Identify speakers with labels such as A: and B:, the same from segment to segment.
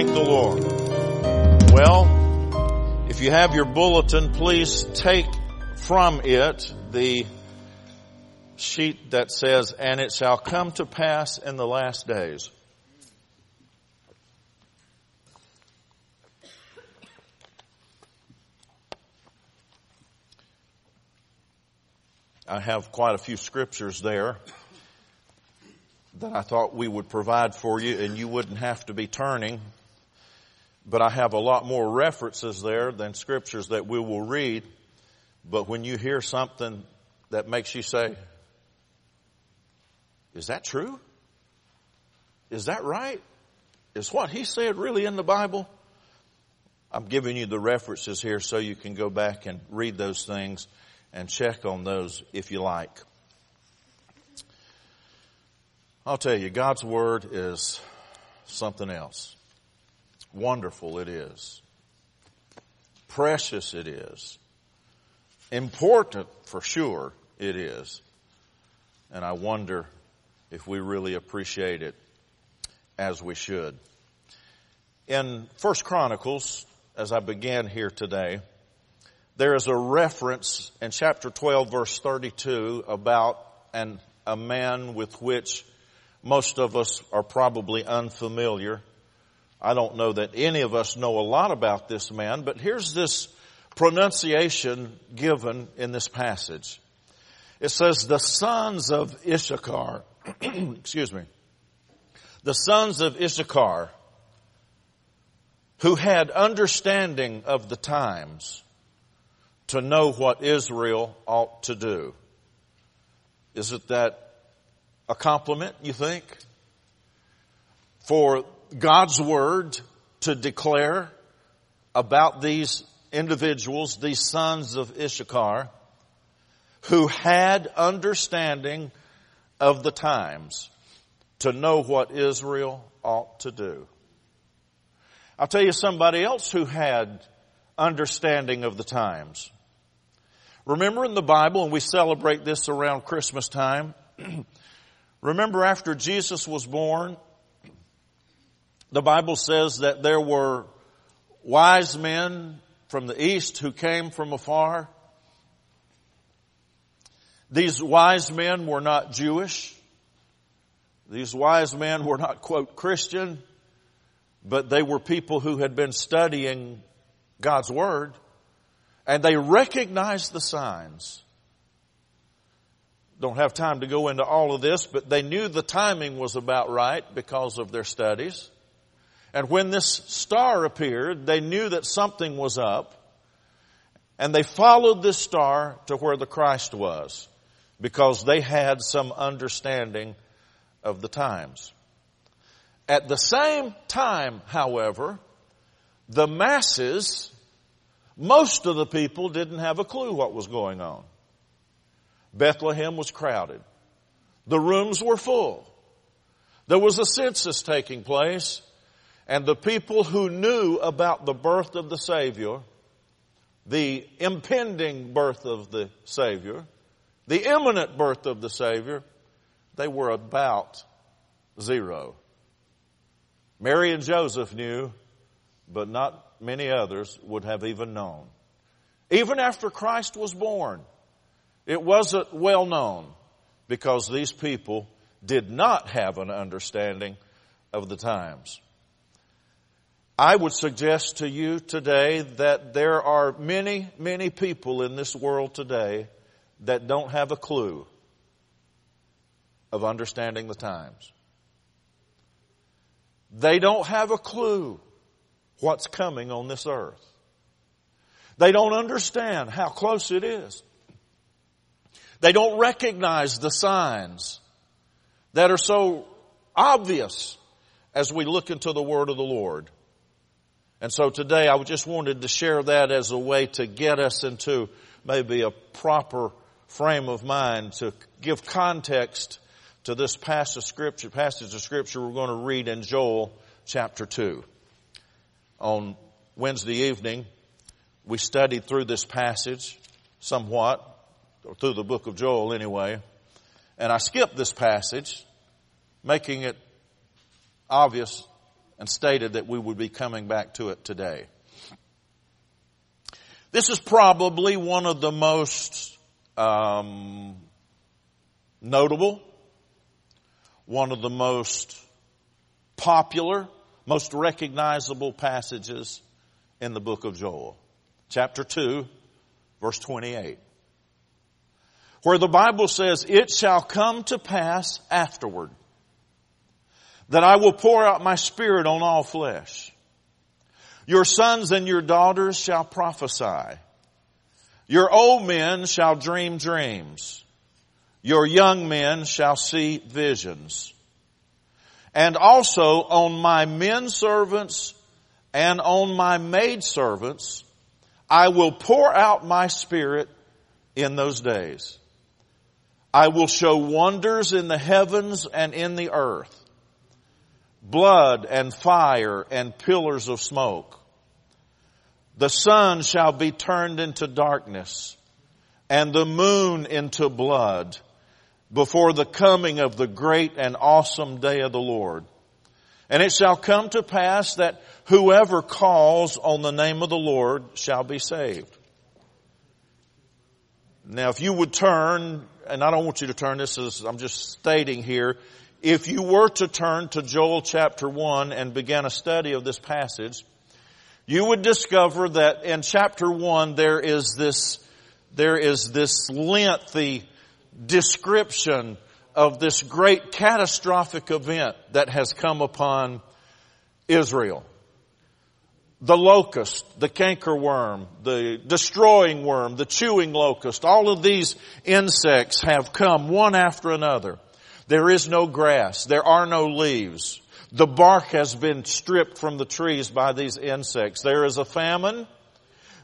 A: Thank the Lord. Well, if you have your bulletin, please take from it the sheet that says, and it shall come to pass in the last days. I have quite a few scriptures there that I thought we would provide for you and you wouldn't have to be turning. But I have a lot more references there than scriptures that we will read. But when you hear something that makes you say, is that true? Is that right? Is what he said really in the Bible? I'm giving you the references here so you can go back and read those things and check on those if you like. I'll tell you, God's Word is something else. Wonderful it is. Precious it is. Important for sure it is. And I wonder if we really appreciate it as we should. In First Chronicles, as I began here today, there is a reference in chapter 12 verse 32 about an, a man with which most of us are probably unfamiliar. I don't know that any of us know a lot about this man, but here's this pronunciation given in this passage. It says, the sons of Issachar, excuse me, the sons of Issachar who had understanding of the times to know what Israel ought to do. Is it that a compliment, you think? For God's word to declare about these individuals, these sons of Issachar, who had understanding of the times to know what Israel ought to do. I'll tell you somebody else who had understanding of the times. Remember in the Bible, and we celebrate this around Christmas time, remember after Jesus was born, the Bible says that there were wise men from the east who came from afar. These wise men were not Jewish. These wise men were not, quote, Christian, but they were people who had been studying God's Word. And they recognized the signs. Don't have time to go into all of this, but they knew the timing was about right because of their studies. And when this star appeared, they knew that something was up. And they followed this star to where the Christ was because they had some understanding of the times. At the same time, however, the masses most of the people didn't have a clue what was going on. Bethlehem was crowded. The rooms were full. There was a census taking place and the people who knew about the birth of the Savior, the impending birth of the Savior, the imminent birth of the Savior, they were about zero. Mary and Joseph knew, but not many others would have even known. Even after Christ was born, it wasn't well known because these people did not have an understanding of the times. I would suggest to you today that there are many, many people in this world today that don't have a clue of understanding the times. They don't have a clue what's coming on this earth. They don't understand how close it is. They don't recognize the signs that are so obvious as we look into the Word of the Lord. And so today I just wanted to share that as a way to get us into maybe a proper frame of mind to give context to this passage of scripture, passage of scripture we're going to read in Joel chapter 2 on Wednesday evening, we studied through this passage somewhat, or through the book of Joel anyway, and I skipped this passage, making it obvious and stated that we would be coming back to it today. This is probably one of the most um, notable, one of the most popular, most recognizable passages in the book of Joel. Chapter 2, verse 28. Where the Bible says, It shall come to pass afterward that I will pour out my spirit on all flesh. Your sons and your daughters shall prophesy. Your old men shall dream dreams. Your young men shall see visions. And also on my men servants and on my maid servants, I will pour out my spirit in those days. I will show wonders in the heavens and in the earth, blood and fire and pillars of smoke. The sun shall be turned into darkness and the moon into blood before the coming of the great and awesome day of the Lord. And it shall come to pass that whoever calls on the name of the Lord shall be saved. Now if you would turn, and I don't want you to turn, this is, I'm just stating here, if you were to turn to Joel chapter 1 and begin a study of this passage, you would discover that in chapter 1 there is this, there is this lengthy description of this great catastrophic event that has come upon Israel. The locust, the cankerworm, the destroying worm, the chewing locust, all of these insects have come one after another. There is no grass. There are no leaves. The bark has been stripped from the trees by these insects. There is a famine.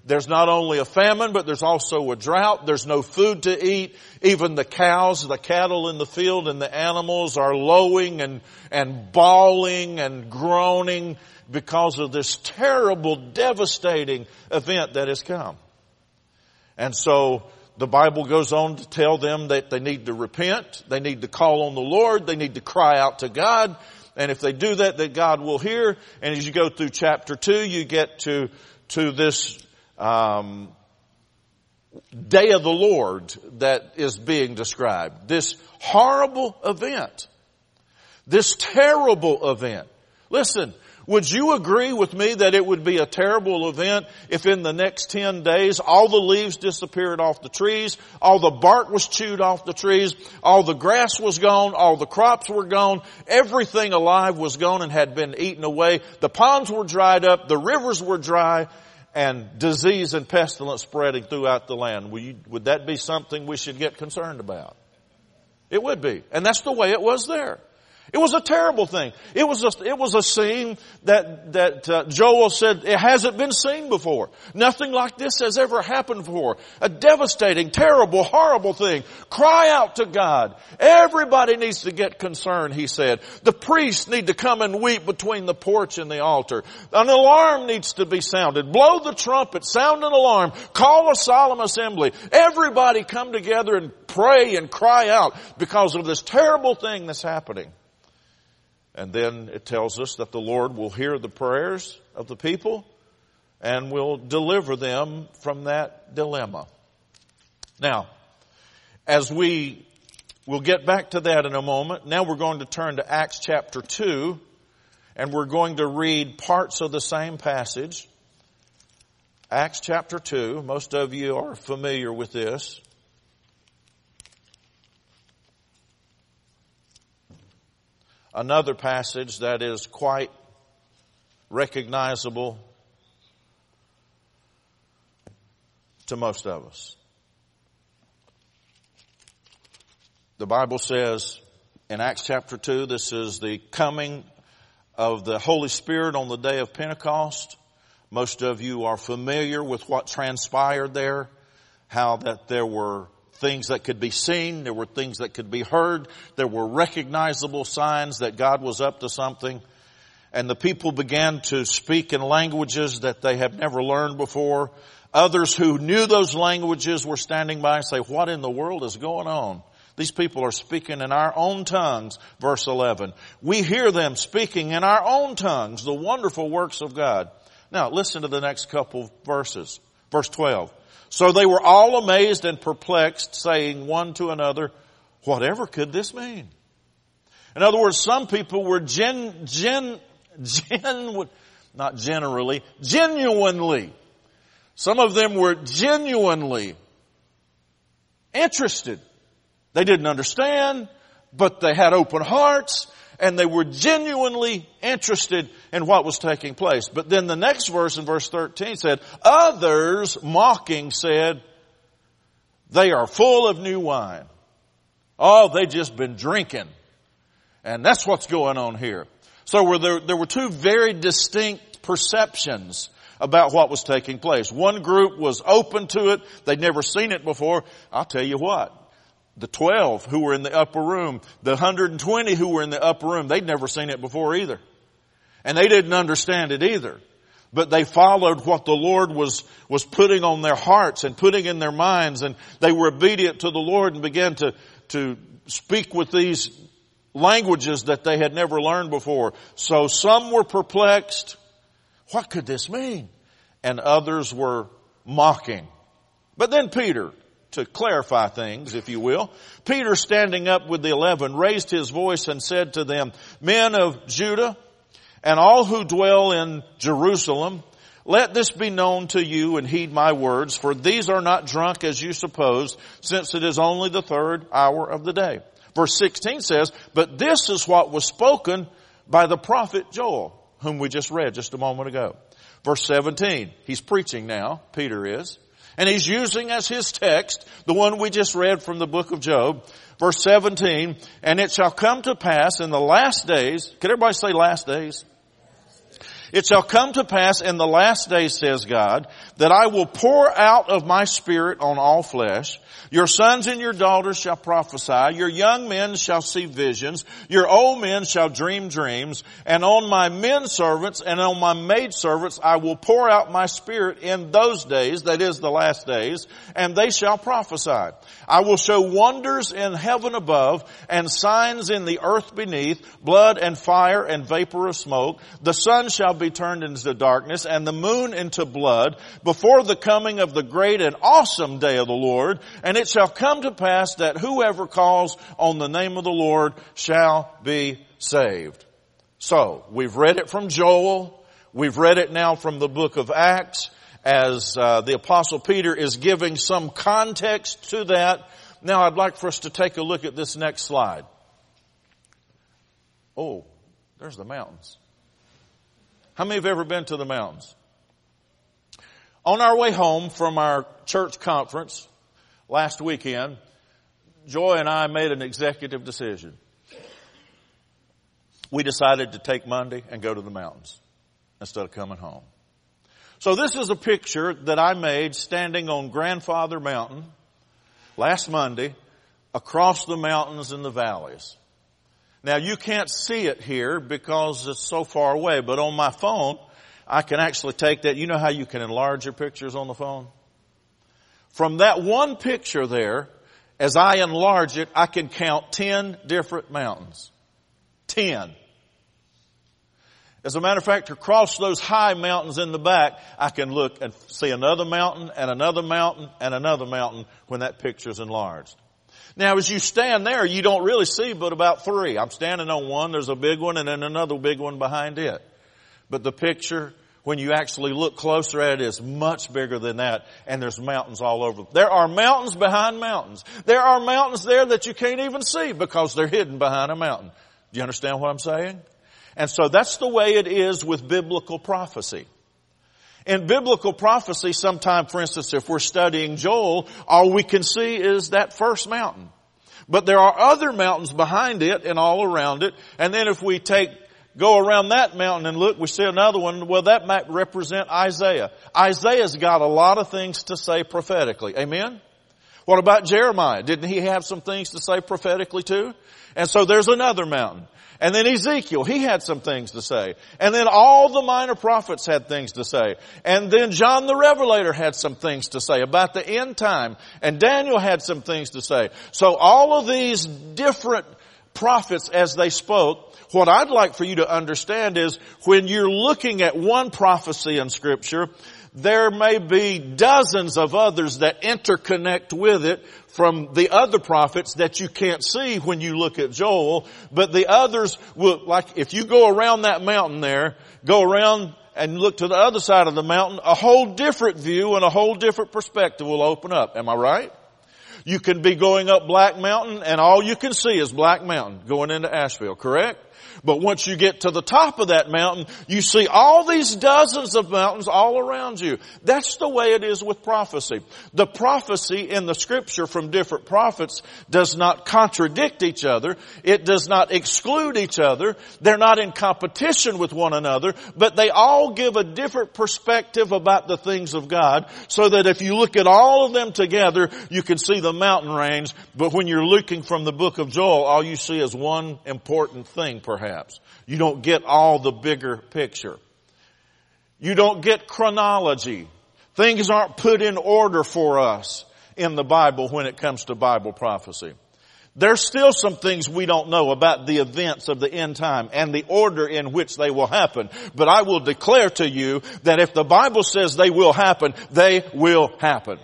A: There's not only a famine, but there's also a drought. There's no food to eat. Even the cows, the cattle in the field and the animals are lowing and, and bawling and groaning because of this terrible, devastating event that has come. And so the Bible goes on to tell them that they need to repent, they need to call on the Lord, they need to cry out to God, and if they do that, that God will hear. And as you go through chapter two, you get to, to this um, day of the Lord that is being described. This horrible event. This terrible event. Listen, would you agree with me that it would be a terrible event if in the next 10 days all the leaves disappeared off the trees, all the bark was chewed off the trees, all the grass was gone, all the crops were gone, everything alive was gone and had been eaten away, the ponds were dried up, the rivers were dry, and disease and pestilence spreading throughout the land. Would, that be something we should get concerned about? It would be. And that's the way it was there. It was a terrible thing. It was a, it was a scene that, that uh, Joel said it hasn't been seen before. Nothing like this has ever happened before. A devastating, terrible, horrible thing. Cry out to God. Everybody needs to get concerned, he said. The priests need to come and weep between the porch and the altar. An alarm needs to be sounded. Blow the trumpet, sound an alarm, call a solemn assembly. Everybody come together and pray and cry out because of this terrible thing that's happening. And then it tells us that the Lord will hear the prayers of the people and will deliver them from that dilemma. Now, as we will get back to that in a moment, now we're going to turn to Acts chapter 2 and we're going to read parts of the same passage. Acts chapter 2, most of you are familiar with this. Another passage that is quite recognizable to most of us. The Bible says in Acts chapter 2, this is the coming of the Holy Spirit on the day of Pentecost. Most of you are familiar with what transpired there, how that there were things that could be seen. There were things that could be heard. There were recognizable signs that God was up to something. And the people began to speak in languages that they had never learned before. Others who knew those languages were standing by and say, what in the world is going on? These people are speaking in our own tongues, verse 11. We hear them speaking in our own tongues, the wonderful works of God. Now listen to the next couple of verses. Verse 12. So they were all amazed and perplexed, saying one to another, whatever could this mean? In other words, some people were gen, gen, gen, not generally, genuinely. Some of them were genuinely interested. They didn't understand, but they had open hearts and they were genuinely interested in what was taking place. But then the next verse in verse 13 said, others mocking said, they are full of new wine. Oh, they just been drinking. And that's what's going on here. So there, there were two very distinct perceptions about what was taking place. One group was open to it. They'd never seen it before. I'll tell you what. The 12 who were in the upper room, the 120 who were in the upper room, they'd never seen it before either. And they didn't understand it either. But they followed what the Lord was, was putting on their hearts and putting in their minds and they were obedient to the Lord and began to, to speak with these languages that they had never learned before. So some were perplexed. What could this mean? And others were mocking. But then Peter, to clarify things, if you will, Peter standing up with the eleven raised his voice and said to them, men of Judah and all who dwell in Jerusalem, let this be known to you and heed my words, for these are not drunk as you suppose, since it is only the third hour of the day. Verse 16 says, but this is what was spoken by the prophet Joel, whom we just read just a moment ago. Verse 17, he's preaching now, Peter is, and he's using as his text the one we just read from the book of Job. Verse 17, and it shall come to pass in the last days, can everybody say last days? It shall come to pass in the last days, says God, that I will pour out of my spirit on all flesh. Your sons and your daughters shall prophesy. Your young men shall see visions. Your old men shall dream dreams. And on my men servants and on my maid servants I will pour out my spirit in those days, that is the last days, and they shall prophesy. I will show wonders in heaven above and signs in the earth beneath, blood and fire and vapor of smoke. The sun shall be turned into darkness and the moon into blood before the coming of the great and awesome day of the Lord. And it shall come to pass that whoever calls on the name of the Lord shall be saved. So, we've read it from Joel. We've read it now from the book of Acts as uh, the apostle Peter is giving some context to that. Now I'd like for us to take a look at this next slide. Oh, there's the mountains. How many have ever been to the mountains? On our way home from our church conference last weekend, Joy and I made an executive decision. We decided to take Monday and go to the mountains instead of coming home. So this is a picture that I made standing on Grandfather Mountain last Monday across the mountains and the valleys. Now you can't see it here because it's so far away, but on my phone, I can actually take that. You know how you can enlarge your pictures on the phone? From that one picture there, as I enlarge it, I can count 10 different mountains. 10. As a matter of fact, across those high mountains in the back, I can look and see another mountain and another mountain and another mountain when that picture is enlarged. Now as you stand there, you don't really see but about three. I'm standing on one, there's a big one and then another big one behind it. But the picture, when you actually look closer at it, is much bigger than that and there's mountains all over. There are mountains behind mountains. There are mountains there that you can't even see because they're hidden behind a mountain. Do you understand what I'm saying? And so that's the way it is with biblical prophecy. In biblical prophecy, sometime, for instance, if we're studying Joel, all we can see is that first mountain. But there are other mountains behind it and all around it. And then if we take, go around that mountain and look, we see another one. Well, that might represent Isaiah. Isaiah's got a lot of things to say prophetically. Amen? What about Jeremiah? Didn't he have some things to say prophetically too? And so there's another mountain. And then Ezekiel, he had some things to say. And then all the minor prophets had things to say. And then John the Revelator had some things to say about the end time. And Daniel had some things to say. So all of these different prophets as they spoke, what I'd like for you to understand is when you're looking at one prophecy in scripture, there may be dozens of others that interconnect with it from the other prophets that you can't see when you look at Joel, but the others will, like if you go around that mountain there, go around and look to the other side of the mountain, a whole different view and a whole different perspective will open up. Am I right? You can be going up Black Mountain and all you can see is Black Mountain going into Asheville, correct? But once you get to the top of that mountain, you see all these dozens of mountains all around you. That's the way it is with prophecy. The prophecy in the scripture from different prophets does not contradict each other. It does not exclude each other. They're not in competition with one another, but they all give a different perspective about the things of God so that if you look at all of them together, you can see the mountain range, but when you're looking from the book of Joel, all you see is one important thing perhaps. You don't get all the bigger picture. You don't get chronology. Things aren't put in order for us in the Bible when it comes to Bible prophecy. There's still some things we don't know about the events of the end time and the order in which they will happen. But I will declare to you that if the Bible says they will happen, they will happen.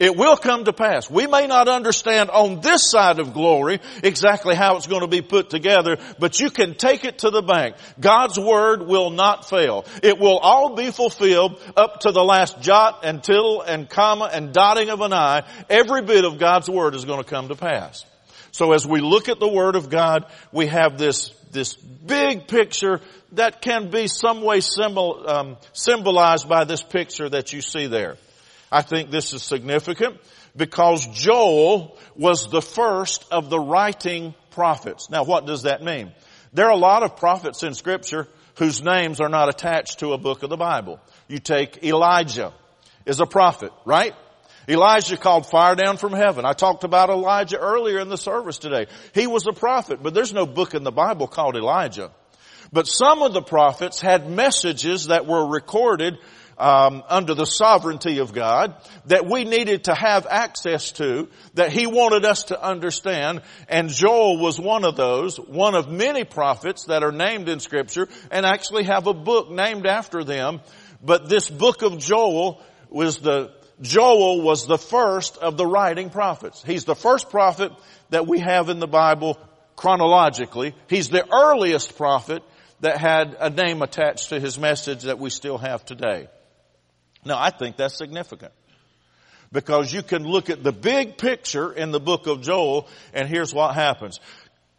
A: It will come to pass. We may not understand on this side of glory exactly how it's going to be put together, but you can take it to the bank. God's word will not fail. It will all be fulfilled up to the last jot and tittle and comma and dotting of an I. Every bit of God's word is going to come to pass. So as we look at the word of God, we have this, this big picture that can be some way symbol, um, symbolized by this picture that you see there. I think this is significant because Joel was the first of the writing prophets. Now what does that mean? There are a lot of prophets in scripture whose names are not attached to a book of the Bible. You take Elijah is a prophet, right? Elijah called fire down from heaven. I talked about Elijah earlier in the service today. He was a prophet, but there's no book in the Bible called Elijah. But some of the prophets had messages that were recorded um, under the sovereignty of God that we needed to have access to, that He wanted us to understand, and Joel was one of those, one of many prophets that are named in Scripture, and actually have a book named after them. But this book of Joel was the Joel was the first of the writing prophets. He's the first prophet that we have in the Bible chronologically. He's the earliest prophet that had a name attached to his message that we still have today. Now I think that's significant. Because you can look at the big picture in the book of Joel and here's what happens.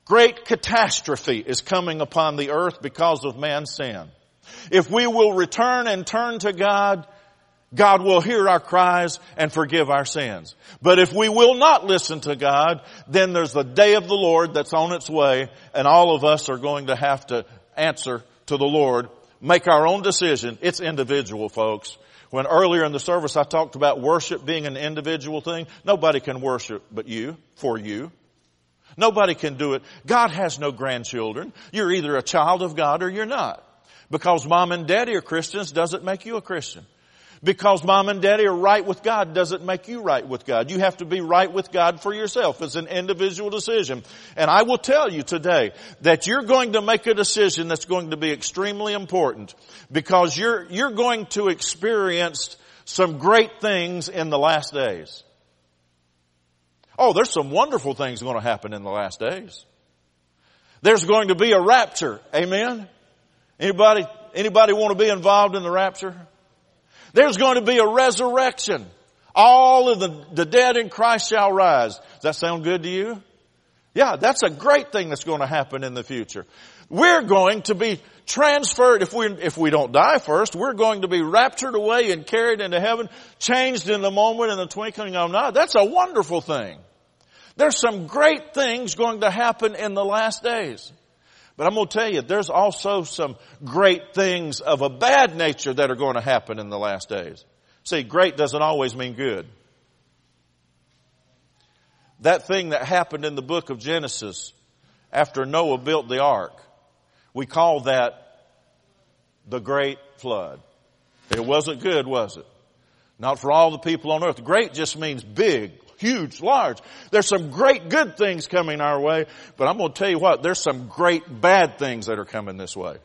A: Great catastrophe is coming upon the earth because of man's sin. If we will return and turn to God, God will hear our cries and forgive our sins. But if we will not listen to God, then there's the day of the Lord that's on its way and all of us are going to have to answer to the Lord, make our own decision. It's individual folks. When earlier in the service I talked about worship being an individual thing, nobody can worship but you, for you. Nobody can do it. God has no grandchildren. You're either a child of God or you're not. Because mom and daddy are Christians doesn't make you a Christian. Because mom and daddy are right with God doesn't make you right with God. You have to be right with God for yourself. It's an individual decision. And I will tell you today that you're going to make a decision that's going to be extremely important because you're, you're going to experience some great things in the last days. Oh, there's some wonderful things going to happen in the last days. There's going to be a rapture. Amen. Anybody, anybody want to be involved in the rapture? There's going to be a resurrection. All of the, the dead in Christ shall rise. Does that sound good to you? Yeah, that's a great thing that's going to happen in the future. We're going to be transferred, if we, if we don't die first, we're going to be raptured away and carried into heaven, changed in the moment in the twinkling of an eye. That's a wonderful thing. There's some great things going to happen in the last days. But I'm going to tell you, there's also some great things of a bad nature that are going to happen in the last days. See, great doesn't always mean good. That thing that happened in the book of Genesis after Noah built the ark, We call that the great flood. It wasn't good, was it? Not for all the people on earth. Great just means big, huge, large. There's some great good things coming our way, but I'm going to tell you what, there's some great bad things that are coming this way.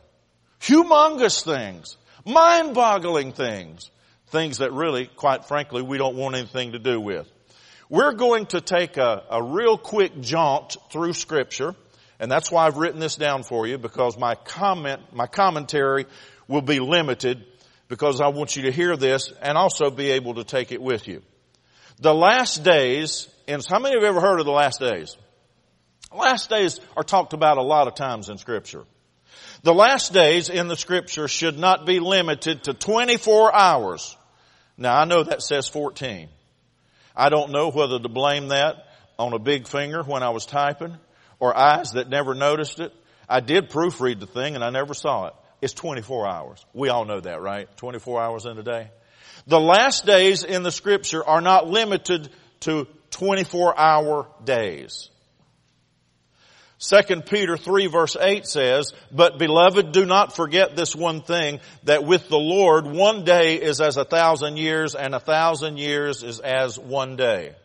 A: Humongous things. Mind-boggling things. Things that really, quite frankly, we don't want anything to do with. We're going to take a, a real quick jaunt through scripture, and that's why I've written this down for you, because my comment, my commentary will be limited, because I want you to hear this and also be able to take it with you. The last days, and how many have ever heard of the last days? Last days are talked about a lot of times in scripture. The last days in the scripture should not be limited to 24 hours. Now I know that says 14. I don't know whether to blame that on a big finger when I was typing or eyes that never noticed it. I did proofread the thing and I never saw it. It's 24 hours. We all know that, right? 24 hours in a day. The last days in the scripture are not limited to 24 hour days. 2 Peter 3 verse 8 says, But beloved, do not forget this one thing, that with the Lord one day is as a thousand years and a thousand years is as one day.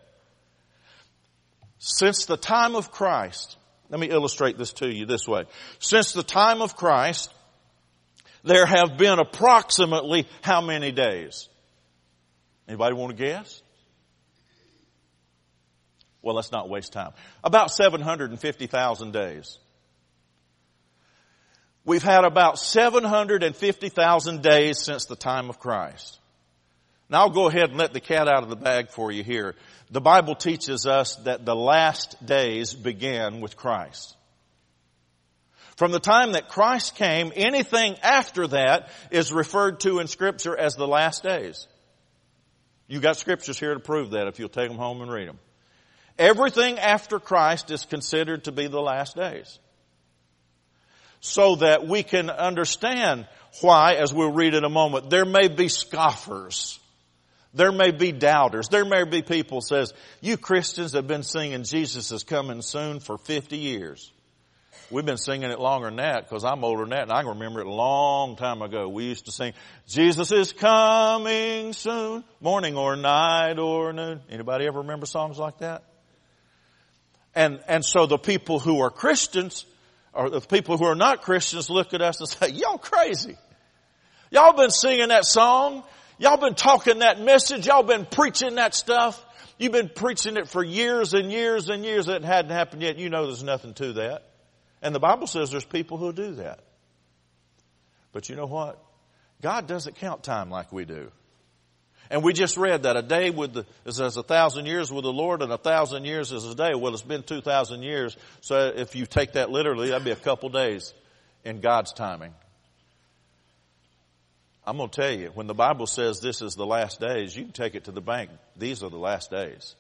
A: Since the time of Christ, let me illustrate this to you this way. Since the time of Christ, there have been approximately how many days? Anybody want to guess? Well, let's not waste time. About 750,000 days. We've had about 750,000 days since the time of Christ. Now I'll go ahead and let the cat out of the bag for you here. The Bible teaches us that the last days began with Christ. From the time that Christ came, anything after that is referred to in scripture as the last days. You got scriptures here to prove that if you'll take them home and read them. Everything after Christ is considered to be the last days. So that we can understand why, as we'll read in a moment, there may be scoffers. There may be doubters. There may be people says, you Christians have been singing Jesus is coming soon for 50 years. We've been singing it longer than that because I'm older than that and I can remember it a long time ago. We used to sing, Jesus is coming soon, morning or night or noon. Anybody ever remember songs like that? And, and so the people who are Christians, or the people who are not Christians look at us and say, y'all crazy. Y'all been singing that song. Y'all been talking that message. Y'all been preaching that stuff. You've been preaching it for years and years and years. It hadn't happened yet. You know there's nothing to that. And the Bible says there's people who do that. But you know what? God doesn't count time like we do. And we just read that a day with the, is as a thousand years with the Lord and a thousand years is a day. Well, it's been two thousand years. So if you take that literally, that'd be a couple days in God's timing. I'm going to tell you, when the Bible says this is the last days, you can take it to the bank. These are the last days.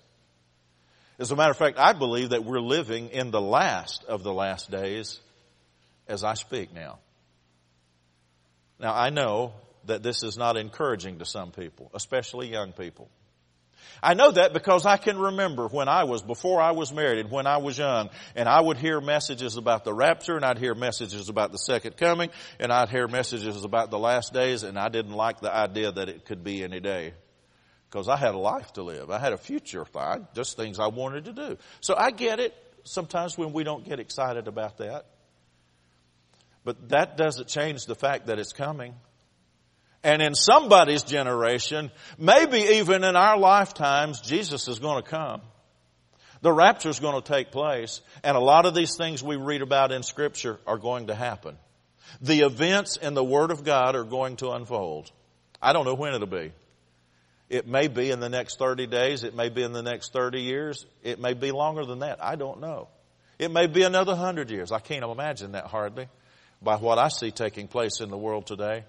A: As a matter of fact, I believe that we're living in the last of the last days as I speak now. Now I know that this is not encouraging to some people, especially young people. I know that because I can remember when I was, before I was married and when I was young, and I would hear messages about the rapture and I'd hear messages about the second coming and I'd hear messages about the last days and I didn't like the idea that it could be any day. Because I had a life to live. I had a future, fine, just things I wanted to do. So I get it sometimes when we don't get excited about that. But that doesn't change the fact that it's coming. And in somebody's generation, maybe even in our lifetimes, Jesus is going to come. The rapture is going to take place. And a lot of these things we read about in scripture are going to happen. The events in the Word of God are going to unfold. I don't know when it'll be. It may be in the next 30 days. It may be in the next 30 years. It may be longer than that. I don't know. It may be another hundred years. I can't imagine that hardly by what I see taking place in the world today.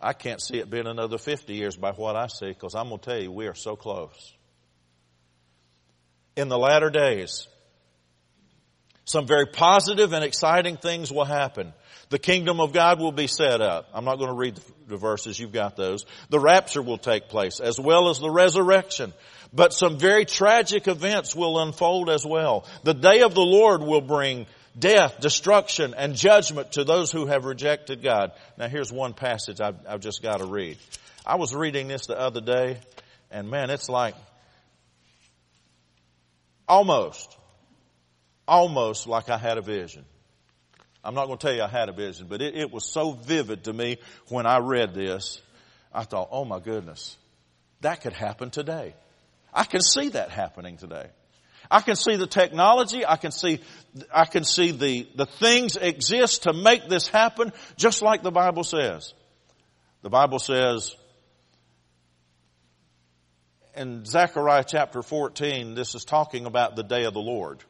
A: I can't see it being another 50 years by what I see because I'm going to tell you, we are so close. In the latter days, some very positive and exciting things will happen. The kingdom of God will be set up. I'm not going to read the verses. You've got those. The rapture will take place as well as the resurrection. But some very tragic events will unfold as well. The day of the Lord will bring death, destruction, and judgment to those who have rejected God. Now here's one passage I've, I've just got to read. I was reading this the other day, and man, it's like almost, almost like I had a vision. I'm not going to tell you I had a vision, but it, it was so vivid to me when I read this. I thought, oh my goodness, that could happen today. I can see that happening today. I can see the technology. I can see, I can see the, the things exist to make this happen just like the Bible says. The Bible says in Zechariah chapter 14, this is talking about the day of the Lord.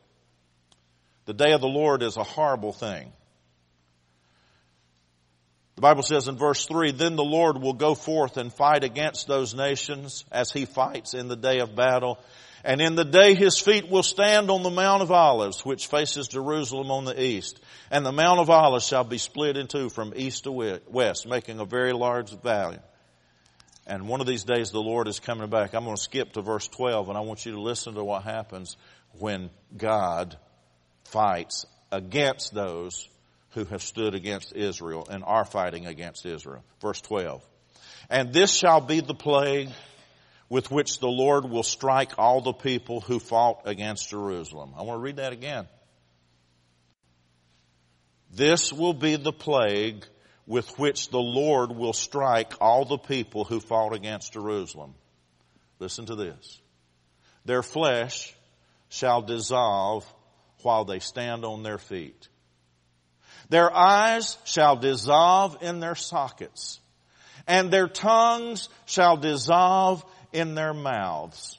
A: The day of the Lord is a horrible thing. The Bible says in verse 3, Then the Lord will go forth and fight against those nations as he fights in the day of battle and in the day his feet will stand on the Mount of Olives, which faces Jerusalem on the east. And the Mount of Olives shall be split in two from east to west, making a very large valley. And one of these days the Lord is coming back. I'm going to skip to verse 12 and I want you to listen to what happens when God fights against those who have stood against Israel and are fighting against Israel. Verse 12. And this shall be the plague with which the Lord will strike all the people who fought against Jerusalem. I want to read that again. This will be the plague with which the Lord will strike all the people who fought against Jerusalem. Listen to this. Their flesh shall dissolve while they stand on their feet. Their eyes shall dissolve in their sockets, and their tongues shall dissolve in their mouths.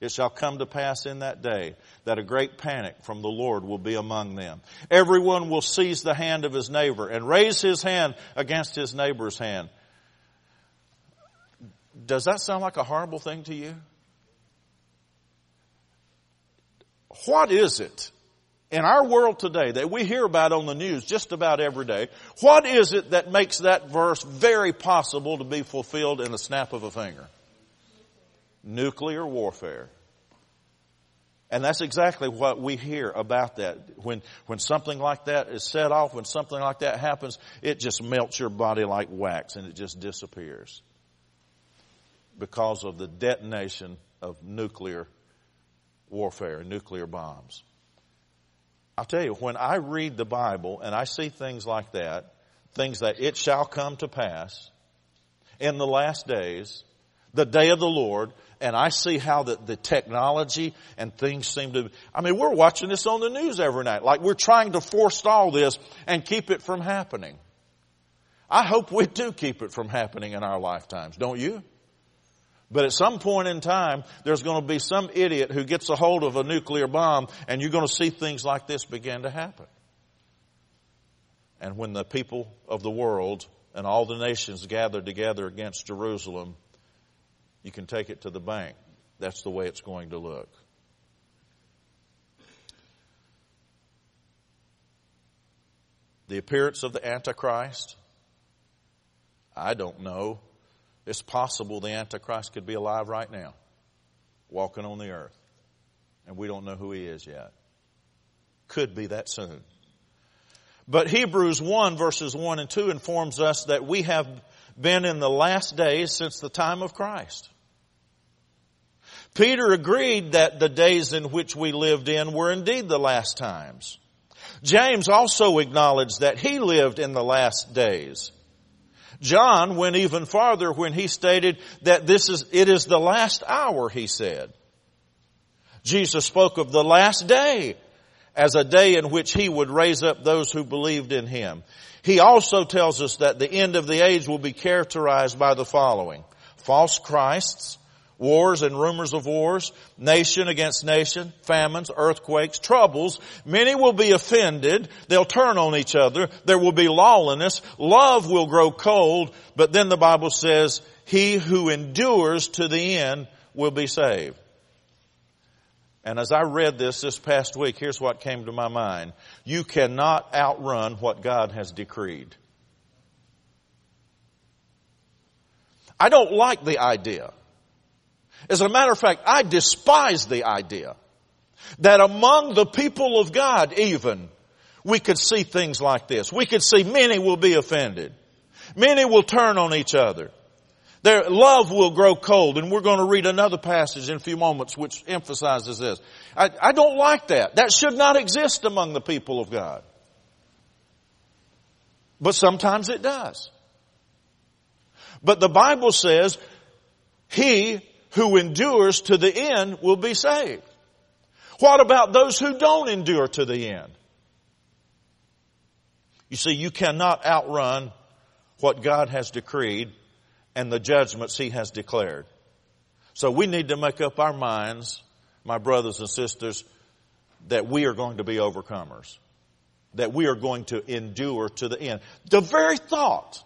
A: It shall come to pass in that day that a great panic from the Lord will be among them. Everyone will seize the hand of his neighbor and raise his hand against his neighbor's hand. Does that sound like a horrible thing to you? What is it in our world today that we hear about on the news just about every day? What is it that makes that verse very possible to be fulfilled in a snap of a finger? nuclear warfare. And that's exactly what we hear about that. When, when something like that is set off, when something like that happens, it just melts your body like wax and it just disappears. Because of the detonation of nuclear warfare, nuclear bombs. I'll tell you, when I read the Bible and I see things like that, things that it shall come to pass in the last days, the day of the Lord, and I see how the, the technology and things seem to, I mean, we're watching this on the news every night. Like we're trying to forestall this and keep it from happening. I hope we do keep it from happening in our lifetimes, don't you? But at some point in time, there's going to be some idiot who gets a hold of a nuclear bomb and you're going to see things like this begin to happen. And when the people of the world and all the nations gather together against Jerusalem, you can take it to the bank. That's the way it's going to look. The appearance of the Antichrist, I don't know. It's possible the Antichrist could be alive right now, walking on the earth. And we don't know who he is yet. Could be that soon. But Hebrews 1 verses 1 and 2 informs us that we have been in the last days since the time of Christ. Peter agreed that the days in which we lived in were indeed the last times. James also acknowledged that he lived in the last days. John went even farther when he stated that this is, it is the last hour, he said. Jesus spoke of the last day as a day in which he would raise up those who believed in him. He also tells us that the end of the age will be characterized by the following. False Christs, wars and rumors of wars, nation against nation, famines, earthquakes, troubles. Many will be offended. They'll turn on each other. There will be lawlessness. Love will grow cold. But then the Bible says, he who endures to the end will be saved. And as I read this this past week, here's what came to my mind. You cannot outrun what God has decreed. I don't like the idea as a matter of fact, I despise the idea that among the people of God even, we could see things like this. We could see many will be offended. Many will turn on each other. Their love will grow cold, and we're going to read another passage in a few moments which emphasizes this. I, I don't like that. That should not exist among the people of God. But sometimes it does. But the Bible says, he who endures to the end will be saved. What about those who don't endure to the end? You see, you cannot outrun what God has decreed and the judgments He has declared. So we need to make up our minds, my brothers and sisters, that we are going to be overcomers. That we are going to endure to the end. The very thought,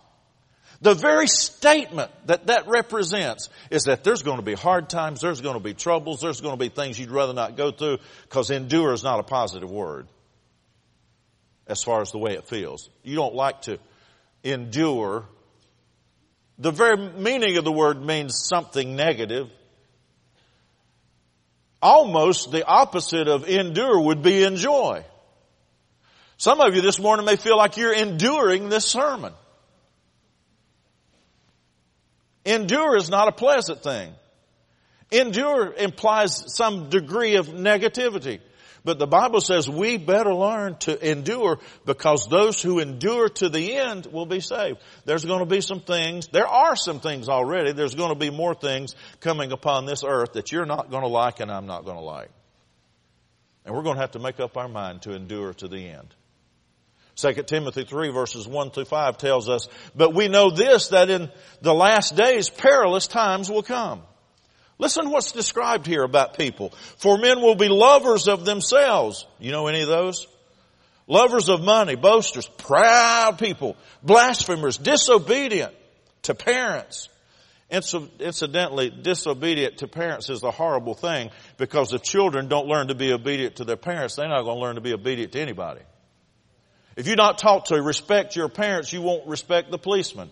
A: the very statement that that represents is that there's going to be hard times, there's going to be troubles, there's going to be things you'd rather not go through because endure is not a positive word as far as the way it feels. You don't like to endure. The very meaning of the word means something negative. Almost the opposite of endure would be enjoy. Some of you this morning may feel like you're enduring this sermon. Endure is not a pleasant thing. Endure implies some degree of negativity. But the Bible says we better learn to endure because those who endure to the end will be saved. There's going to be some things, there are some things already, there's going to be more things coming upon this earth that you're not going to like and I'm not going to like. And we're going to have to make up our mind to endure to the end. 2 Timothy 3 verses 1 through 5 tells us, but we know this, that in the last days perilous times will come. Listen what's described here about people. For men will be lovers of themselves. You know any of those? Lovers of money, boasters, proud people, blasphemers, disobedient to parents. Incidentally, disobedient to parents is a horrible thing because if children don't learn to be obedient to their parents, they're not going to learn to be obedient to anybody. If you're not taught to respect your parents, you won't respect the policeman.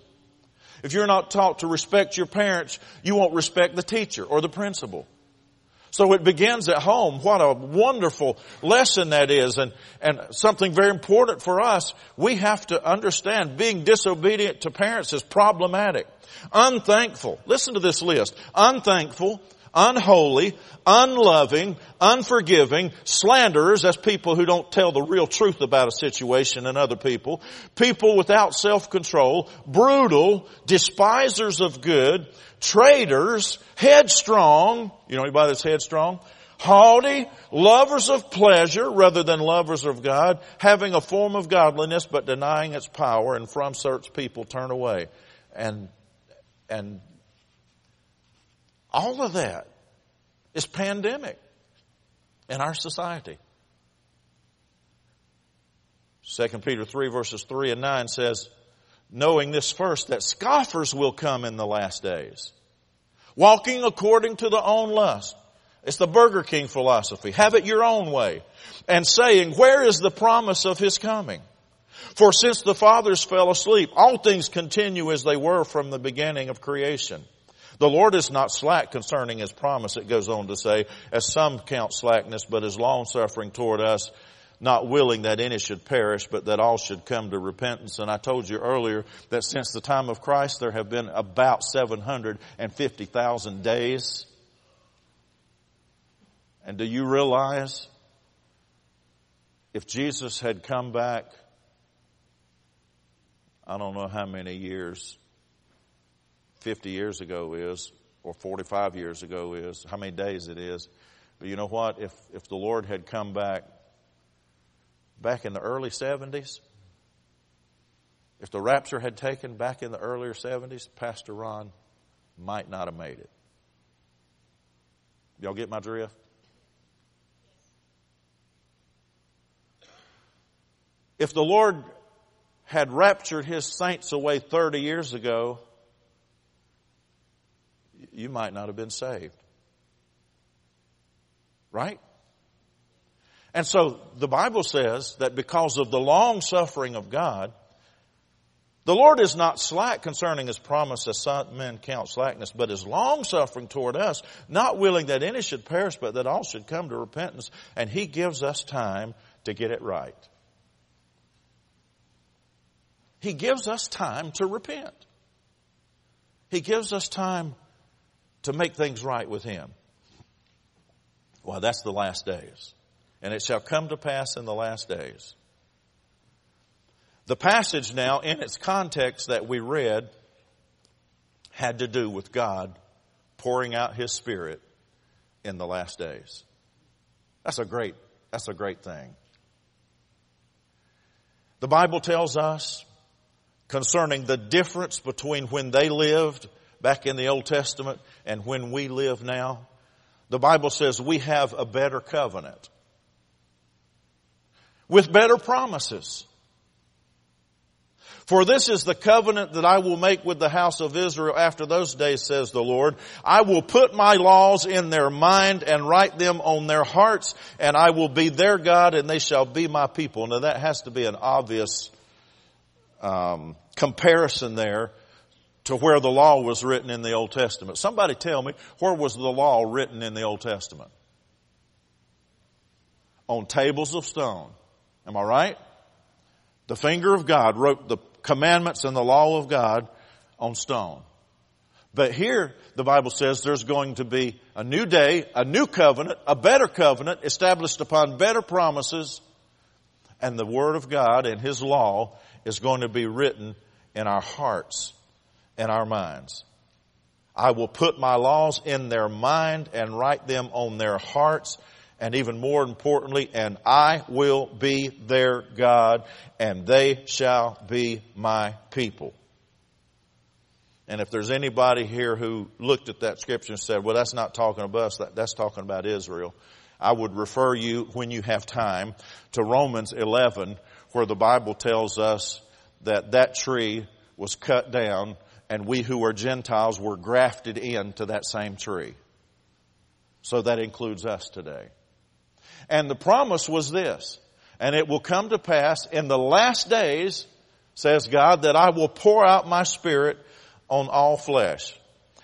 A: If you're not taught to respect your parents, you won't respect the teacher or the principal. So it begins at home. What a wonderful lesson that is and, and something very important for us. We have to understand being disobedient to parents is problematic. Unthankful. Listen to this list. Unthankful, unholy, unloving, unforgiving, slanderers, that's people who don't tell the real truth about a situation and other people, people without self-control, brutal, despisers of good, traitors, headstrong, you know anybody that's headstrong? Haughty, lovers of pleasure rather than lovers of God, having a form of godliness but denying its power, and from such people turn away. And, and all of that is pandemic in our society. 2 Peter 3 verses 3 and 9 says, knowing this first, that scoffers will come in the last days, walking according to their own lust. It's the Burger King philosophy. Have it your own way. And saying, where is the promise of his coming? For since the fathers fell asleep, all things continue as they were from the beginning of creation. The Lord is not slack concerning His promise, it goes on to say, as some count slackness, but is long suffering toward us, not willing that any should perish, but that all should come to repentance. And I told you earlier that since the time of Christ, there have been about 750,000 days. And do you realize if Jesus had come back, I don't know how many years, 50 years ago is, or 45 years ago is, how many days it is. But you know what? If, if the Lord had come back, back in the early 70s, if the rapture had taken back in the earlier 70s, Pastor Ron might not have made it. Y'all get my drift? If the Lord had raptured his saints away 30 years ago, you might not have been saved. Right? And so the Bible says that because of the long suffering of God, the Lord is not slack concerning His promise as some men count slackness, but is long suffering toward us, not willing that any should perish, but that all should come to repentance, and He gives us time to get it right. He gives us time to repent. He gives us time to make things right with Him. Well, that's the last days. And it shall come to pass in the last days. The passage now, in its context that we read, had to do with God pouring out His Spirit in the last days. That's a great, that's a great thing. The Bible tells us concerning the difference between when they lived back in the Old Testament and when we live now. The Bible says we have a better covenant with better promises. For this is the covenant that I will make with the house of Israel after those days, says the Lord. I will put my laws in their mind and write them on their hearts, and I will be their God, and they shall be my people. Now that has to be an obvious um, comparison there to where the law was written in the Old Testament. Somebody tell me, where was the law written in the Old Testament? On tables of stone. Am I right? The finger of God wrote the commandments and the law of God on stone. But here, the Bible says there's going to be a new day, a new covenant, a better covenant established upon better promises, and the Word of God and His law is going to be written in our hearts and our minds. I will put my laws in their mind and write them on their hearts and even more importantly, and I will be their God, and they shall be my people. And if there's anybody here who looked at that scripture and said, well, that's not talking about us, that, that's talking about Israel, I would refer you, when you have time, to Romans 11, where the Bible tells us that that tree was cut down and we who are Gentiles were grafted into that same tree. So that includes us today. And the promise was this, and it will come to pass in the last days, says God, that I will pour out my spirit on all flesh.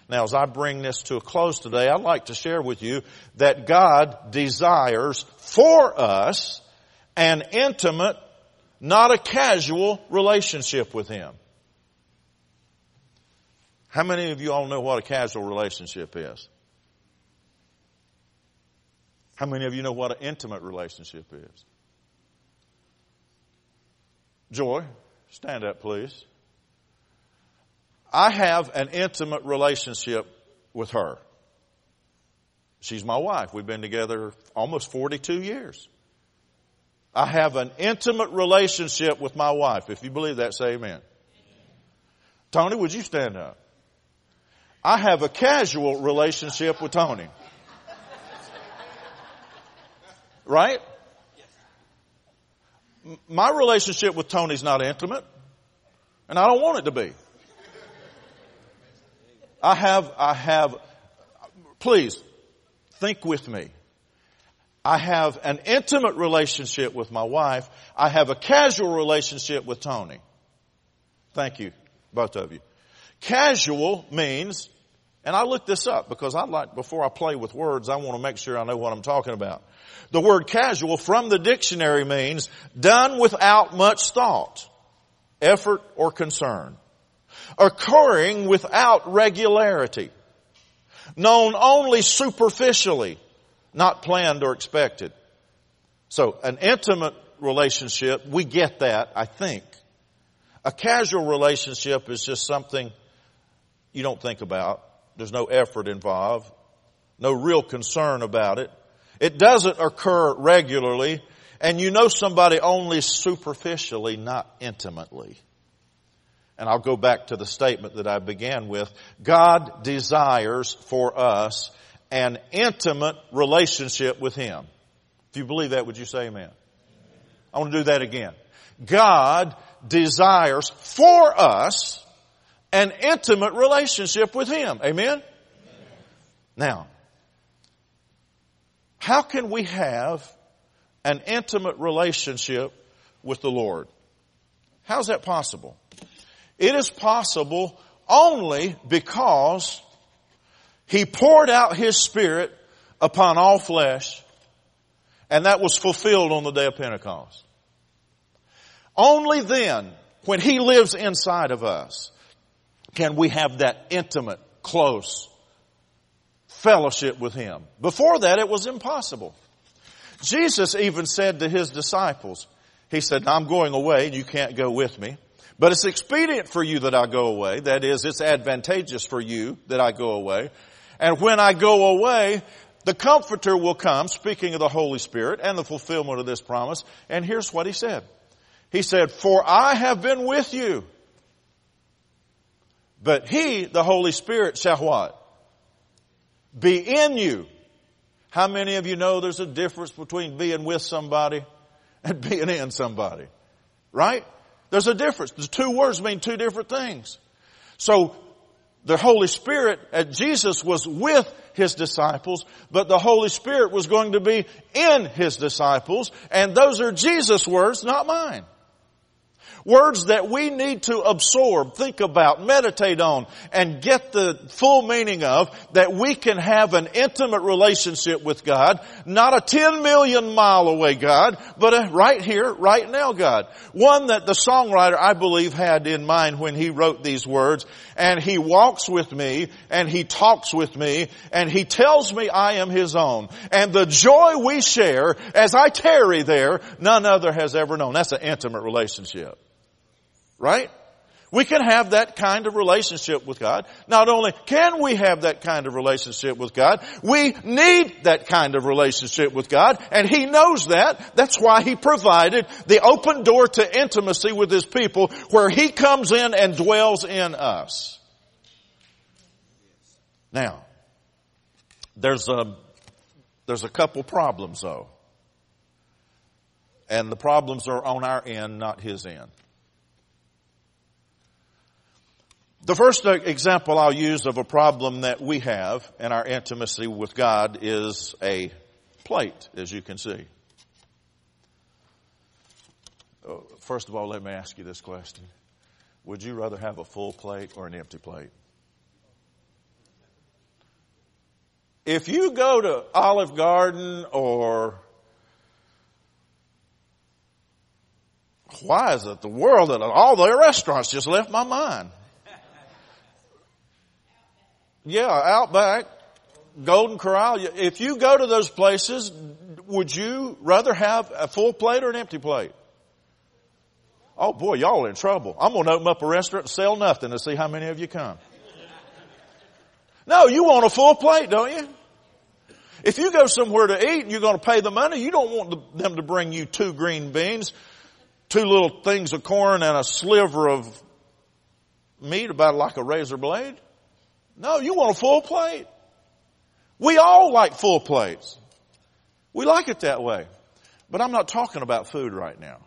A: Now, as I bring this to a close today, I'd like to share with you that God desires for us an intimate, not a casual relationship with Him. How many of you all know what a casual relationship is? How many of you know what an intimate relationship is? Joy, stand up, please. I have an intimate relationship with her. She's my wife. We've been together almost 42 years. I have an intimate relationship with my wife. If you believe that, say amen. Tony, would you stand up? I have a casual relationship with Tony. Right? My relationship with Tony's not intimate, and I don't want it to be. I have, I have, please, think with me. I have an intimate relationship with my wife. I have a casual relationship with Tony. Thank you, both of you. Casual means, and I looked this up because I like, before I play with words, I want to make sure I know what I'm talking about. The word casual from the dictionary means done without much thought, effort, or concern. Occurring without regularity. Known only superficially, not planned or expected. So an intimate relationship, we get that, I think. A casual relationship is just something you don't think about. There's no effort involved. No real concern about it. It doesn't occur regularly, and you know somebody only superficially, not intimately. And I'll go back to the statement that I began with. God desires for us an intimate relationship with Him. If you believe that, would you say amen? I want to do that again. God desires for us an intimate relationship with Him. Amen? Now, how can we have an intimate relationship with the Lord? How's that possible? It is possible only because He poured out His Spirit upon all flesh and that was fulfilled on the day of Pentecost. Only then when He lives inside of us, can we have that intimate, close fellowship with Him? Before that, it was impossible. Jesus even said to His disciples, He said, I'm going away and you can't go with me. But it's expedient for you that I go away. That is, it's advantageous for you that I go away. And when I go away, the Comforter will come, speaking of the Holy Spirit and the fulfillment of this promise. And here's what He said. He said, For I have been with you. But He, the Holy Spirit, shall what? Be in you. How many of you know there's a difference between being with somebody and being in somebody? Right? There's a difference. The two words mean two different things. So the Holy Spirit, at Jesus was with His disciples, but the Holy Spirit was going to be in His disciples, and those are Jesus' words, not mine. Words that we need to absorb, think about, meditate on, and get the full meaning of that we can have an intimate relationship with God, not a 10 million mile away God, but a right here, right now God. One that the songwriter, I believe, had in mind when he wrote these words, and he walks with me, and he talks with me, and he tells me I am his own. And the joy we share as I tarry there, none other has ever known. That's an intimate relationship. Right? We can have that kind of relationship with God. Not only can we have that kind of relationship with God, we need that kind of relationship with God, and He knows that. That's why He provided the open door to intimacy with His people where He comes in and dwells in us. Now, there's a, there's a couple problems though. And the problems are on our end, not His end. The first example I'll use of a problem that we have in our intimacy with God is a plate, as you can see. Oh, first of all, let me ask you this question. Would you rather have a full plate or an empty plate? If you go to Olive Garden or why is it the world that all the restaurants just left my mind? Yeah, Outback, Golden Corral. If you go to those places, would you rather have a full plate or an empty plate? Oh boy, y'all are in trouble. I'm going to open up a restaurant and sell nothing to see how many of you come. No, you want a full plate, don't you? If you go somewhere to eat and you're going to pay the money, you don't want them to bring you two green beans, two little things of corn and a sliver of meat about like a razor blade. No, you want a full plate. We all like full plates. We like it that way. But I'm not talking about food right now.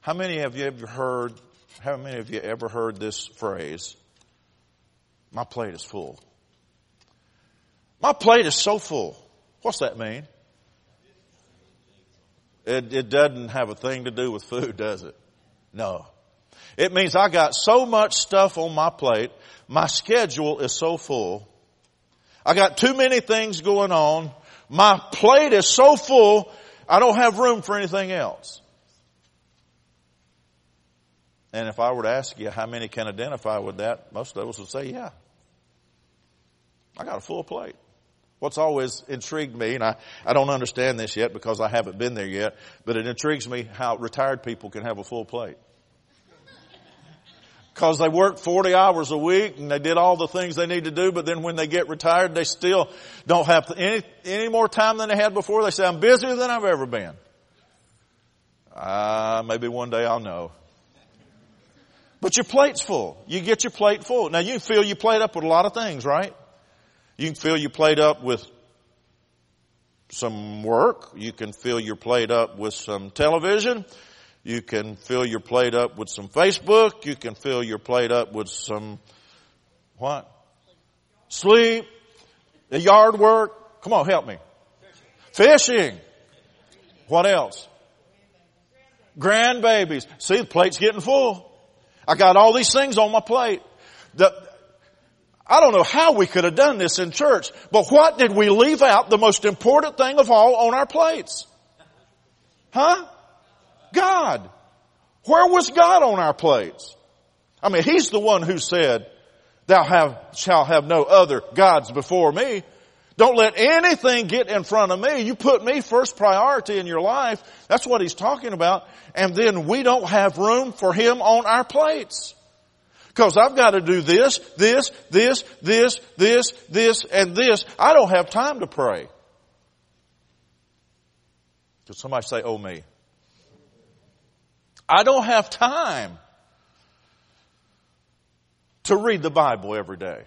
A: How many of you ever heard, how many of you ever heard this phrase? My plate is full. My plate is so full. What's that mean? It, it doesn't have a thing to do with food, does it? No. It means I got so much stuff on my plate my schedule is so full. I got too many things going on. My plate is so full, I don't have room for anything else. And if I were to ask you how many can identify with that, most of us would say, yeah. I got a full plate. What's always intrigued me, and I, I don't understand this yet because I haven't been there yet, but it intrigues me how retired people can have a full plate because they work 40 hours a week and they did all the things they need to do, but then when they get retired, they still don't have any, any more time than they had before. They say, I'm busier than I've ever been. Uh, maybe one day I'll know. But your plate's full. You get your plate full. Now you can fill your plate up with a lot of things, right? You can fill your plate up with some work. You can fill your plate up with some television. You can fill your plate up with some Facebook. You can fill your plate up with some, what? Sleep. The yard work. Come on, help me. Fishing. What else? Grandbabies. See, the plate's getting full. I got all these things on my plate. The, I don't know how we could have done this in church, but what did we leave out the most important thing of all on our plates? Huh? God. Where was God on our plates? I mean, He's the one who said, thou have, shall have no other gods before me. Don't let anything get in front of me. You put me first priority in your life. That's what he's talking about. And then we don't have room for him on our plates. Cause I've got to do this, this, this, this, this, this, and this. I don't have time to pray. Could somebody say, oh me? I don't have time to read the Bible every day.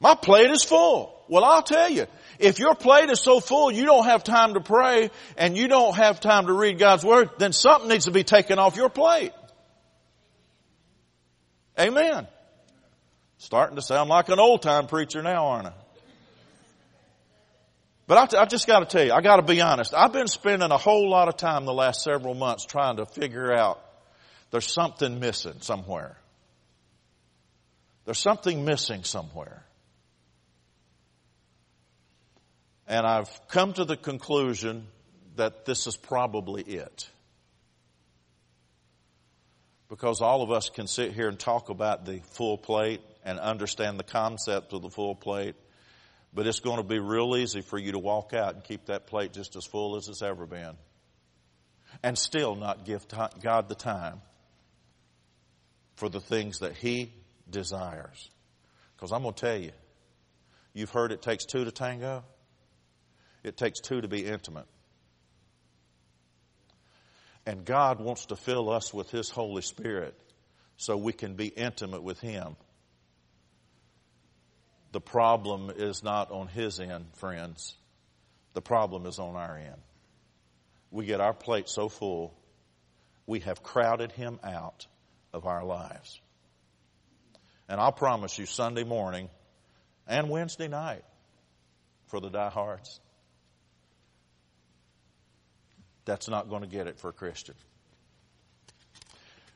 A: My plate is full. Well, I'll tell you, if your plate is so full you don't have time to pray and you don't have time to read God's Word, then something needs to be taken off your plate. Amen. Starting to sound like an old time preacher now, aren't I? But I, just got to tell you, I got to be honest. I've been spending a whole lot of time the last several months trying to figure out there's something missing somewhere. There's something missing somewhere. And I've come to the conclusion that this is probably it. Because all of us can sit here and talk about the full plate and understand the concept of the full plate, but it's going to be real easy for you to walk out and keep that plate just as full as it's ever been. And still not give God the time for the things that He desires. Because I'm going to tell you, you've heard it takes two to tango. It takes two to be intimate. And God wants to fill us with His Holy Spirit so we can be intimate with Him. The problem is not on His end, friends. The problem is on our end. We get our plate so full, we have crowded Him out of our lives. And I'll promise you, Sunday morning and Wednesday night for the diehards, that's not going to get it for a Christian.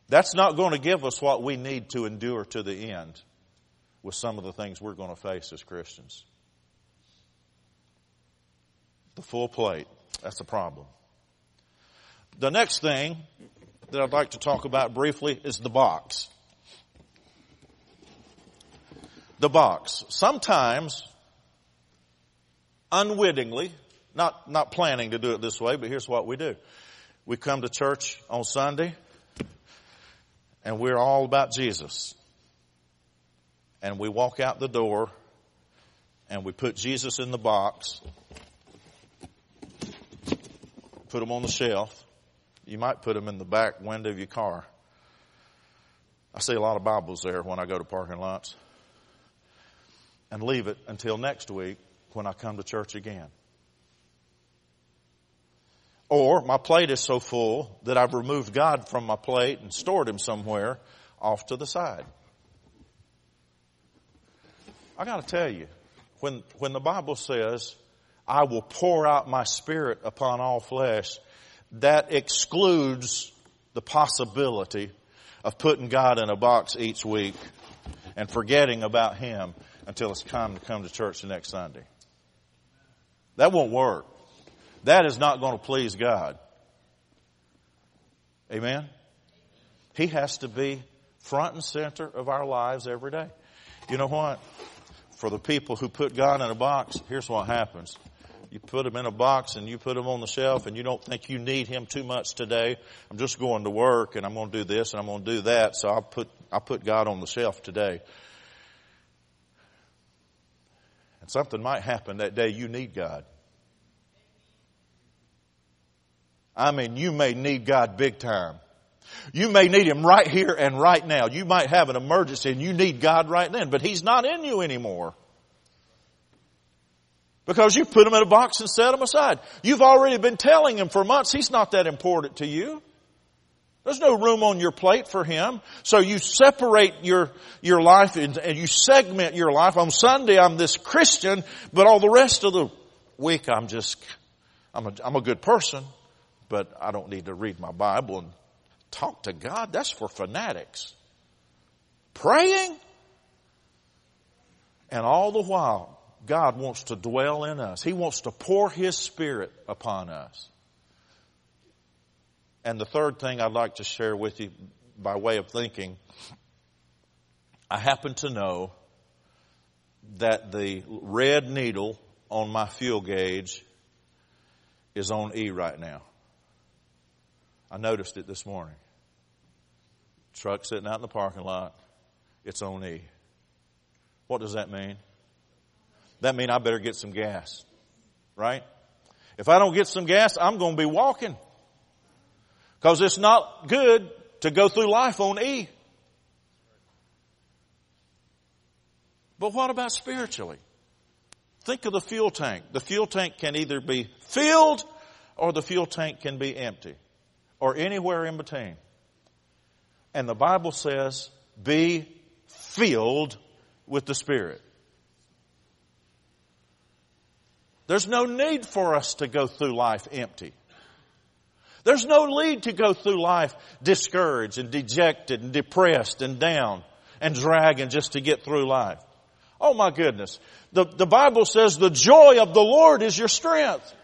A: That's not going to give us what we need to endure to the end with some of the things we're going to face as Christians. The full plate, that's a problem. The next thing that I'd like to talk about briefly is the box the box. Sometimes, unwittingly, not, not planning to do it this way, but here's what we do. We come to church on Sunday, and we're all about Jesus. And we walk out the door, and we put Jesus in the box, put him on the shelf. You might put him in the back window of your car. I see a lot of Bibles there when I go to parking lots and leave it until next week when I come to church again. Or my plate is so full that I've removed God from my plate and stored him somewhere off to the side. I gotta tell you, when, when the Bible says, I will pour out my spirit upon all flesh, that excludes the possibility of putting God in a box each week and forgetting about Him until it's time to come to church the next Sunday. That won't work. That is not going to please God. Amen? He has to be front and center of our lives every day. You know what? For the people who put God in a box, here's what happens. You put him in a box and you put him on the shelf and you don't think you need him too much today. I'm just going to work and I'm going to do this and I'm going to do that. So I'll put, I'll put God on the shelf today. And something might happen that day you need God. I mean, you may need God big time. You may need Him right here and right now. You might have an emergency and you need God right then, but He's not in you anymore. Because you put Him in a box and set Him aside. You've already been telling Him for months He's not that important to you. There's no room on your plate for Him. So you separate your, your life and, and you segment your life. On Sunday, I'm this Christian, but all the rest of the week, I'm just, I'm a, I'm a good person, but I don't need to read my Bible and talk to God. That's for fanatics. Praying? And all the while, God wants to dwell in us. He wants to pour His Spirit upon us. And the third thing I'd like to share with you by way of thinking, I happen to know that the red needle on my fuel gauge is on E right now. I noticed it this morning. Truck sitting out in the parking lot. It's on E. What does that mean? That means I better get some gas. Right? If I don't get some gas, I'm going to be walking. Because it's not good to go through life on E. But what about spiritually? Think of the fuel tank. The fuel tank can either be filled or the fuel tank can be empty or anywhere in between. And the Bible says, be filled with the Spirit. There's no need for us to go through life empty. There's no need to go through life discouraged and dejected and depressed and down and dragging just to get through life. Oh my goodness. The, the Bible says the joy of the Lord is your strength.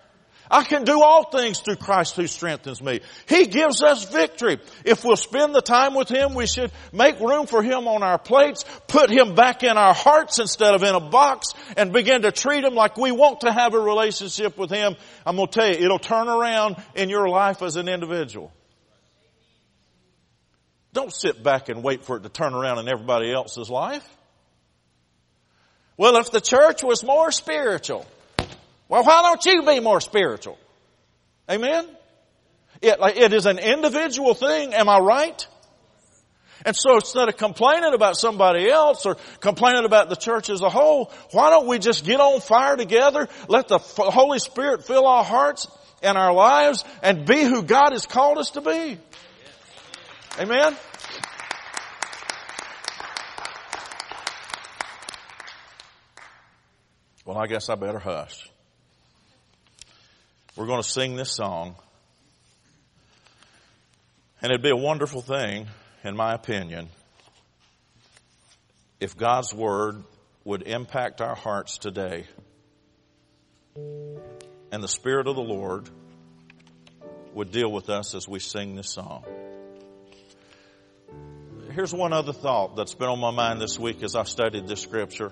A: I can do all things through Christ who strengthens me. He gives us victory. If we'll spend the time with Him, we should make room for Him on our plates, put Him back in our hearts instead of in a box, and begin to treat Him like we want to have a relationship with Him. I'm going to tell you, it'll turn around in your life as an individual. Don't sit back and wait for it to turn around in everybody else's life. Well, if the church was more spiritual, well, why don't you be more spiritual? Amen? It, it is an individual thing, am I right? And so instead of complaining about somebody else or complaining about the church as a whole, why don't we just get on fire together, let the Holy Spirit fill our hearts and our lives and be who God has called us to be? Amen? Well, I guess I better hush. We're going to sing this song. And it'd be a wonderful thing, in my opinion, if God's Word would impact our hearts today and the Spirit of the Lord would deal with us as we sing this song. Here's one other thought that's been on my mind this week as I've studied this scripture.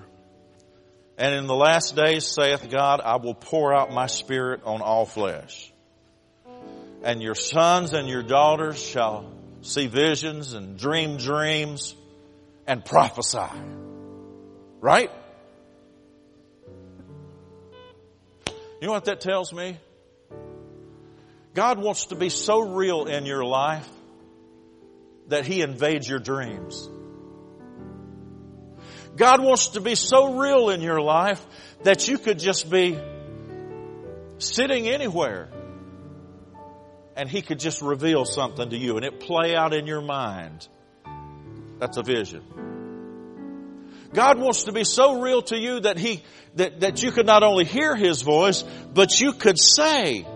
A: And in the last days, saith God, I will pour out my spirit on all flesh. And your sons and your daughters shall see visions and dream dreams and prophesy. Right? You know what that tells me? God wants to be so real in your life that He invades your dreams. God wants to be so real in your life that you could just be sitting anywhere and He could just reveal something to you and it play out in your mind. That's a vision. God wants to be so real to you that He, that, that you could not only hear His voice, but you could say,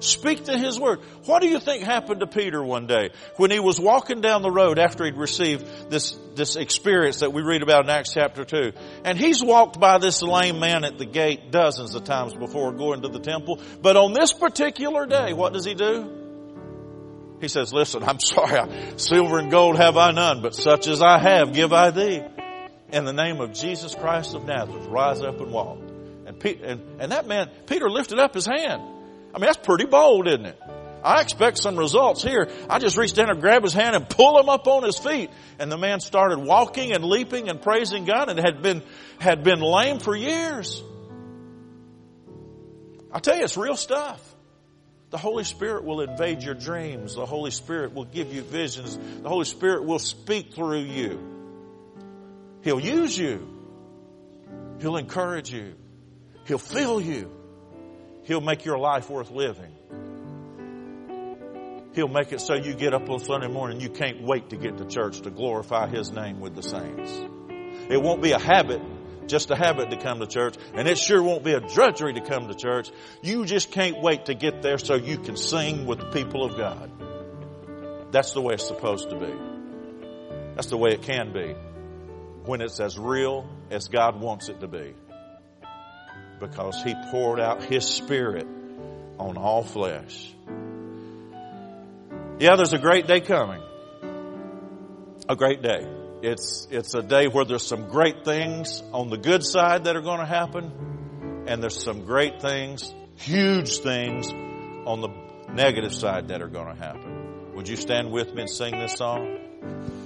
A: Speak to His Word. What do you think happened to Peter one day when he was walking down the road after he'd received this, this experience that we read about in Acts chapter 2? And he's walked by this lame man at the gate dozens of times before going to the temple. But on this particular day, what does he do? He says, listen, I'm sorry, silver and gold have I none, but such as I have give I thee. In the name of Jesus Christ of Nazareth, rise up and walk. And, Pe- and, and that man, Peter lifted up his hand. I mean, that's pretty bold, isn't it? I expect some results here. I just reached in and grabbed his hand and pulled him up on his feet. And the man started walking and leaping and praising God and had been, had been lame for years. I tell you, it's real stuff. The Holy Spirit will invade your dreams. The Holy Spirit will give you visions. The Holy Spirit will speak through you. He'll use you. He'll encourage you. He'll fill you. He'll make your life worth living. He'll make it so you get up on Sunday morning, and you can't wait to get to church to glorify His name with the saints. It won't be a habit, just a habit to come to church, and it sure won't be a drudgery to come to church. You just can't wait to get there so you can sing with the people of God. That's the way it's supposed to be. That's the way it can be when it's as real as God wants it to be because he poured out his spirit on all flesh. Yeah, there's a great day coming. A great day. It's, it's a day where there's some great things on the good side that are going to happen, and there's some great things, huge things on the negative side that are going to happen. Would you stand with me and sing this song?